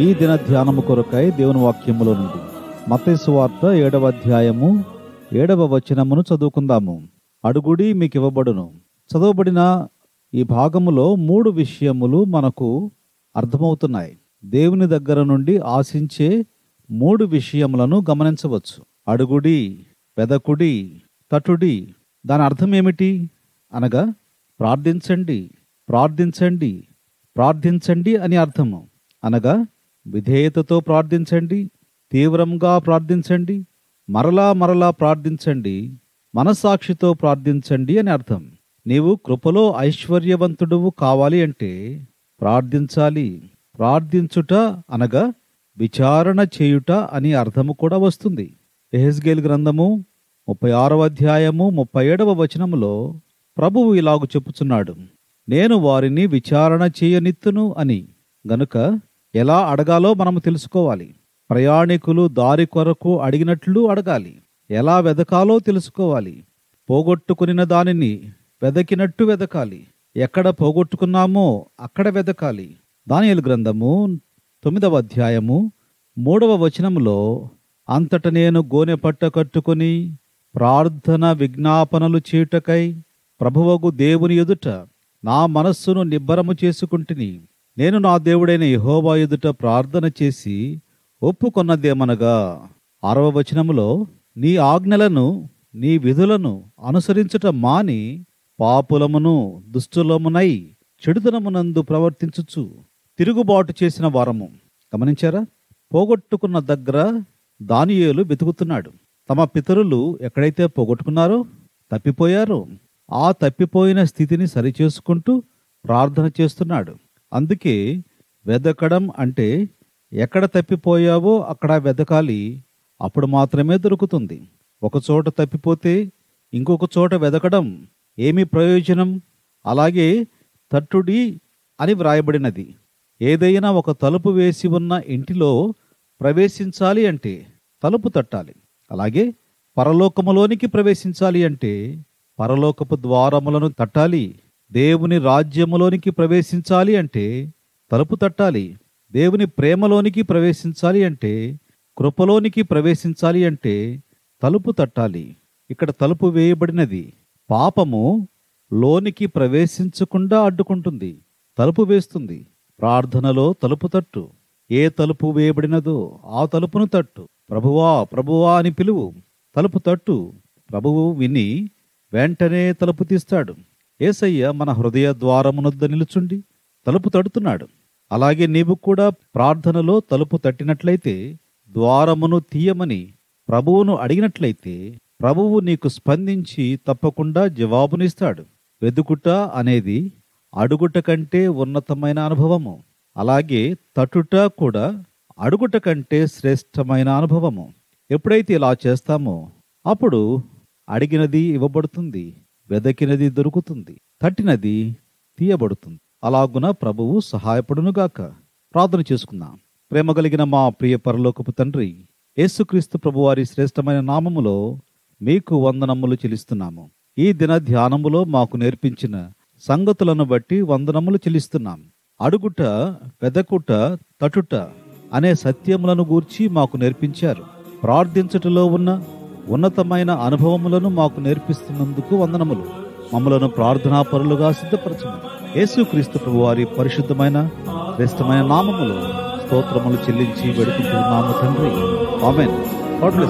ఈ దిన ధ్యానము కొరకై దేవుని వాక్యములో నుండి మతేసు వార్త ఏడవ అధ్యాయము ఏడవ వచనమును చదువుకుందాము. అడుగుడి మీకు ఇవ్వబడును చదవబడిన ఈ భాగములో మూడు విషయములు మనకు అర్థమవుతున్నాయి. దేవుని దగ్గర నుండి ఆశించే మూడు విషయములను గమనించవచ్చు. అడుగుడి పెదకుడి తటుడి. దాని అర్థం ఏమిటి? అనగా ప్రార్థించండి ప్రార్థించండి ప్రార్థించండి అని అర్థము. అనగా విధేయతతో ప్రార్థించండి తీవ్రంగా ప్రార్థించండి మరలా మరలా ప్రార్థించండి మనస్సాక్షితో ప్రార్థించండి అని అర్థం. నీవు కృపలో ఐశ్వర్యవంతుడువు కావాలి అంటే ప్రార్థించాలి. ప్రార్థించుట అనగా విచారణ చేయుట అని అర్థము కూడా వస్తుంది. ఎహెస్గేల్ గ్రంథము ముప్పై ఆరవ అధ్యాయము ముప్పై ఏడవ వచనములో ప్రభువు ఇలాగు చెప్పుచున్నాడు. నేను వారిని విచారణ చేయనిత్తును అని. గనుక ఎలా అడగాలో మనము తెలుసుకోవాలి. ప్రయాణికులు దారి కొరకు అడిగినట్లు అడగాలి. ఎలా వెదకాలో తెలుసుకోవాలి. పోగొట్టుకునిన దానిని వెదకినట్టు వెదకాలి. ఎక్కడ పోగొట్టుకున్నామో అక్కడ వెదకాలి. దానియలు గ్రంథము తొమ్మిదవ అధ్యాయము మూడవ వచనములో అంతట నేను గోనె పట్ట కట్టుకుని ప్రార్థన విజ్ఞాపనలు చేయుటకై ప్రభువగు దేవుని ఎదుట నా మనస్సును నిబ్బరము చేసుకుంటుని నేను నా దేవుడైన యెహోవా ఎదుట ప్రార్థన చేసి ఒప్పుకొన్నదేమనగా ఆరవ వచనములో నీ ఆజ్ఞలను నీ విధులను అనుసరించుట మాని పాపులమును దుష్టులమునై చెడుతనమునందు ప్రవర్తించుచు తిరుగుబాటు చేసిన వారము. గమనించారా? పోగొట్టుకున్న దగ్గర దానియేలు వెతుకుతున్నాడు. తమ పితరులు ఎక్కడైతే పోగొట్టుకున్నారో తప్పిపోయారో ఆ తప్పిపోయిన స్థితిని సరిచేసుకుంటూ ప్రార్థన చేస్తున్నాడు. అందుకే వెదకడం అంటే ఎక్కడ తప్పిపోయావో అక్కడ వెదకాలి. అప్పుడు మాత్రమే దొరుకుతుంది. ఒక చోట తప్పిపోతే ఇంకొక చోట వెదకడం ఏమి ప్రయోజనం? అలాగే తట్టుడి అని వ్రాయబడినది. ఏదైనా ఒక తలుపు వేసి ఉన్న ఇంటిలో ప్రవేశించాలి అంటే తలుపు తట్టాలి. అలాగే పరలోకములోనికి ప్రవేశించాలి అంటే పరలోకపు ద్వారములను తట్టాలి. దేవుని రాజ్యములోనికి ప్రవేశించాలి అంటే తలుపు తట్టాలి. దేవుని ప్రేమలోనికి ప్రవేశించాలి అంటే కృపలోనికి ప్రవేశించాలి అంటే తలుపు తట్టాలి. ఇక్కడ తలుపు వేయబడినది పాపము లోనికి ప్రవేశించకుండా అడ్డుకుంటుంది. తలుపు వేస్తుంది. ప్రార్థనలో తలుపు తట్టు. ఏ తలుపు వేయబడినదో ఆ తలుపును తట్టు. ప్రభువా ప్రభువా అని పిలువు. తలుపు తట్టు. ప్రభువు విని వెంటనే తలుపు తీస్తాడు. ఏసయ్య మన హృదయ ద్వారమునొద్ద నిలుచుండి తలుపు తడుతున్నాడు. అలాగే నీవు కూడా ప్రార్థనలో తలుపు తట్టినట్లయితే ద్వారమును తీయమని ప్రభువును అడిగినట్లయితే ప్రభువు నీకు స్పందించి తప్పకుండా జవాబునిస్తాడు. వెదుకుట అనేది అడుగుట కంటే ఉన్నతమైన అనుభవము. అలాగే తటుట కూడా అడుగుట కంటే శ్రేష్టమైన అనుభవము. ఎప్పుడైతే ఇలా చేస్తామో అప్పుడు అడిగినది ఇవ్వబడుతుంది. వెదకినది దొరుకుతుంది తట్టినది తీయబడుతుంది. అలాగున ప్రభువు సహాయపడునుగాక ప్రార్థన చేసుకుందాం. ప్రేమ కలిగిన మా ప్రియ పరలోకపు తండ్రి యేసుక్రీస్తు ప్రభువారి శ్రేష్టమైన నామములో మీకు వందనములు చెల్లిస్తున్నాము. ఈ దిన ధ్యానములో మాకు నేర్పించిన సంగతులను బట్టి వందనములు చెల్లిస్తున్నాం. అడుగుట వెదకుట తటుట అనే సత్యములను గూర్చి మాకు నేర్పించారు. ప్రార్థించటలో ఉన్న ఉన్నతమైన అనుభవములను మాకు నేర్పిస్తున్నందుకు వందనములు. మమ్మలను ప్రార్థనా పరులుగా సిద్ధపరచమని యేసుక్రీస్తు ప్రభు వారి పరిశుద్ధమైన శ్రేష్టమైన నామములు స్తోత్రములు చెల్లించి వేడుకుంటున్నాము తండ్రి. ఆమెన్. ఆత్మ